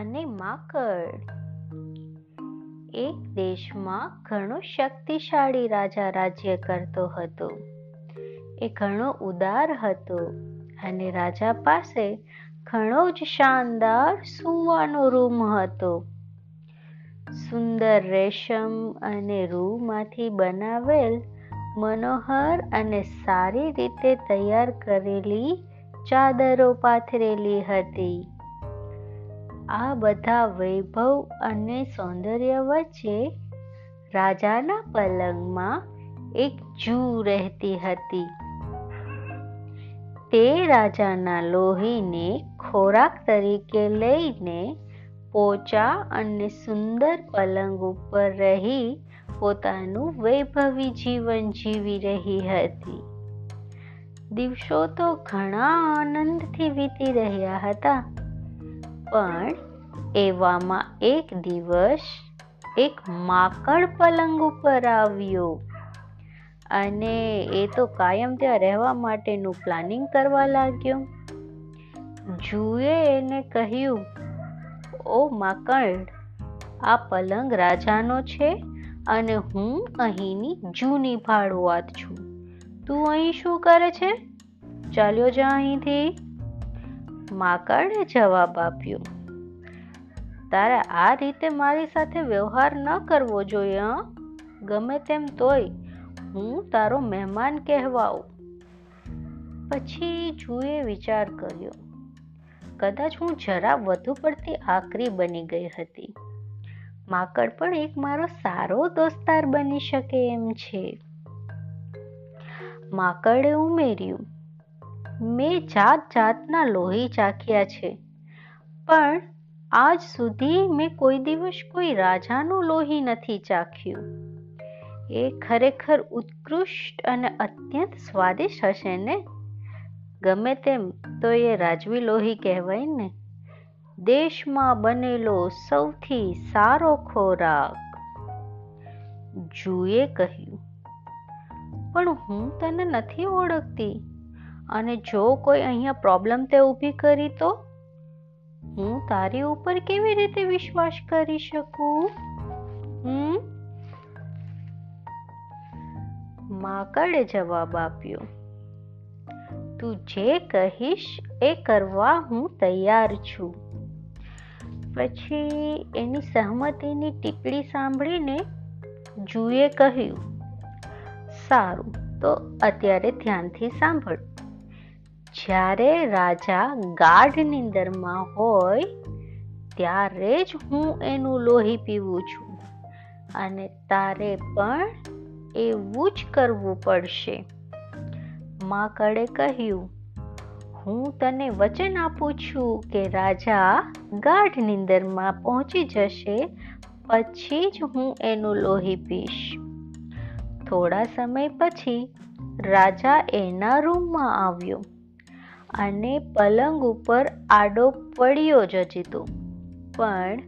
અને માકડ. એક દેશમાં ઘણો શક્તિશાળી રાજા રાજ્ય કરતો હતો. એ ઘણો ઉદાર હતો અને રાજા પાસે ઘણો જ શાનદાર સુવાનો રૂમ હતો. સુંદર રેશમ અને રૂમાંથી બનાવેલ મનોહર અને સારી રીતે તૈયાર કરેલી ચાદરો પાથરેલી હતી. આ બધા વૈભવ અને સૌંદર્ય વચ્ચે રાજાના પલંગમાં એક જૂ રહેતી હતી. તે રાજાના લોહીને ખોરાક તરીકે લઈને પોચા અને સુંદર પલંગ ઉપર રહી પોતાનું વૈભવી જીવન જીવી રહી હતી. દિવસો તો ઘણા આનંદથી વીતી રહ્યા હતા. પણ એવામાં એક દિવસ એક માકડ પલંગ ઉપર આવ્યો. અને એ તો કાયમ ત્યાં રહેવા માટેનું પ્લાનિંગ કરવા લાગ્યો. જુએ એને કહ્યું, ઓ માકડ, આ પલંગ રાજાનો છે અને હું અહીંની જૂની ભાડુઆત છું. તું અહીં શું કરે છે? ચાલ્યો જા અહીંથી. માકડે જવાબ આપ્યો. તારે આ રીતે મારી સાથે વ્યવહાર ન કરવો જોઈએ ગમે તેમ તોય હું તારો મહેમાન કહેવાઉં. પછી જુએ વિચાર કર્યો. કદાચ હું જરા વધુ પડતી આકરી બની ગઈ હતી. માકડ પણ એક મારો સારો દોસ્તાર બની શકે એમ છે. માકડે ઉમેર્યું મેં જાત જાતના લોહી ચાખ્યા છે. પણ આજ સુધી મેં કોઈ દિવસ કોઈ રાજાનું લોહી નથી ચાખ્યું. એ ખરેખર ઉત્કૃષ્ટ અને અત્યંત સ્વાદિષ્ટ હશે ને? ગમે તેમ તો એ રાજવી લોહી કહેવાય ને? દેશમાં બનેલો સૌથી સારો ખોરાક. જુએ કહ્યું. પણ હું તને નથી ઓળખતી. અને જો કોઈ અહીંયા પ્રોબ્લેમ તે ઊભી કરી તો? હું તારી ઉપર કેવી રીતે વિશ્વાસ કરી શકું? હમ? માકડે જવાબ આપ્યો, તું જે કહીશ એ કરવા હું તૈયાર છું. પછી એની સહમતિની ટીપડી સાંભળીને જુએ કહ્યું, સારું, તો અત્યારે ધ્યાનથી સાંભળ. જ્યારે રાજા ગાઢ નિંદરમાં હોય, ત્યારે જ હું એનું લોહી પીવું છું અને તારે પણ એવું જ કરવું પડશે. માકડે કહ્યું, હું તને વચન આપું છું કે રાજા ગાઢ નિંદરમાં પહોંચી જશે, પછી જ હું એનું લોહી પીશ. થોડા સમય પછી રાજા એના રૂમમાં આવ્યો. અને પલંગ ઉપર આડો પડ્યો જ હતો પણ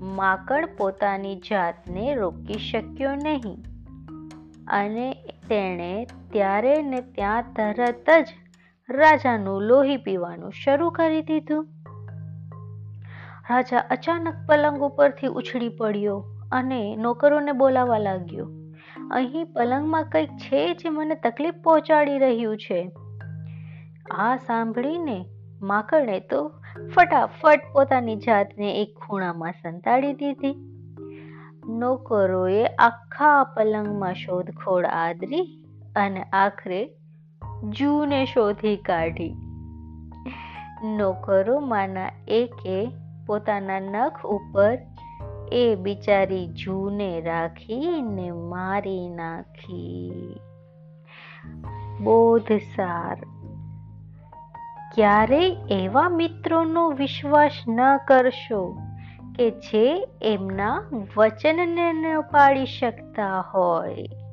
માકડ પોતાની જાતને રોકી શક્યો નહીં. અને તેણે ત્યારે ને ત્યાં તરત જ રાજાનું લોહી પીવાનું શરૂ કરી દીધું. રાજા અચાનક પલંગ ઉપરથી ઉછળી પડ્યો અને નોકરોને બોલાવા લાગ્યો. અહીં પલંગમાં કંઈક છે જે મને તકલીફ પહોંચાડી રહ્યું છે. આ સાંભળીને માકડે તો ફટાફટ પોતાની જાતને એક ખૂણામાં સંતાડી દીધી. નોકરોએ આખા પલંગમાં શોધખોળ આદરી અને આખરે જૂને શોધી કાઢી. નોકરોમાંના એકે પોતાના નખ ઉપર એ બિચારી જૂને રાખીને મારી નાખી. બોધસાર ક્યારેય એવા મિત્રોનો વિશ્વાસ ન કરશો કે જે એમના વચનને ન પાડી શકતા હોય.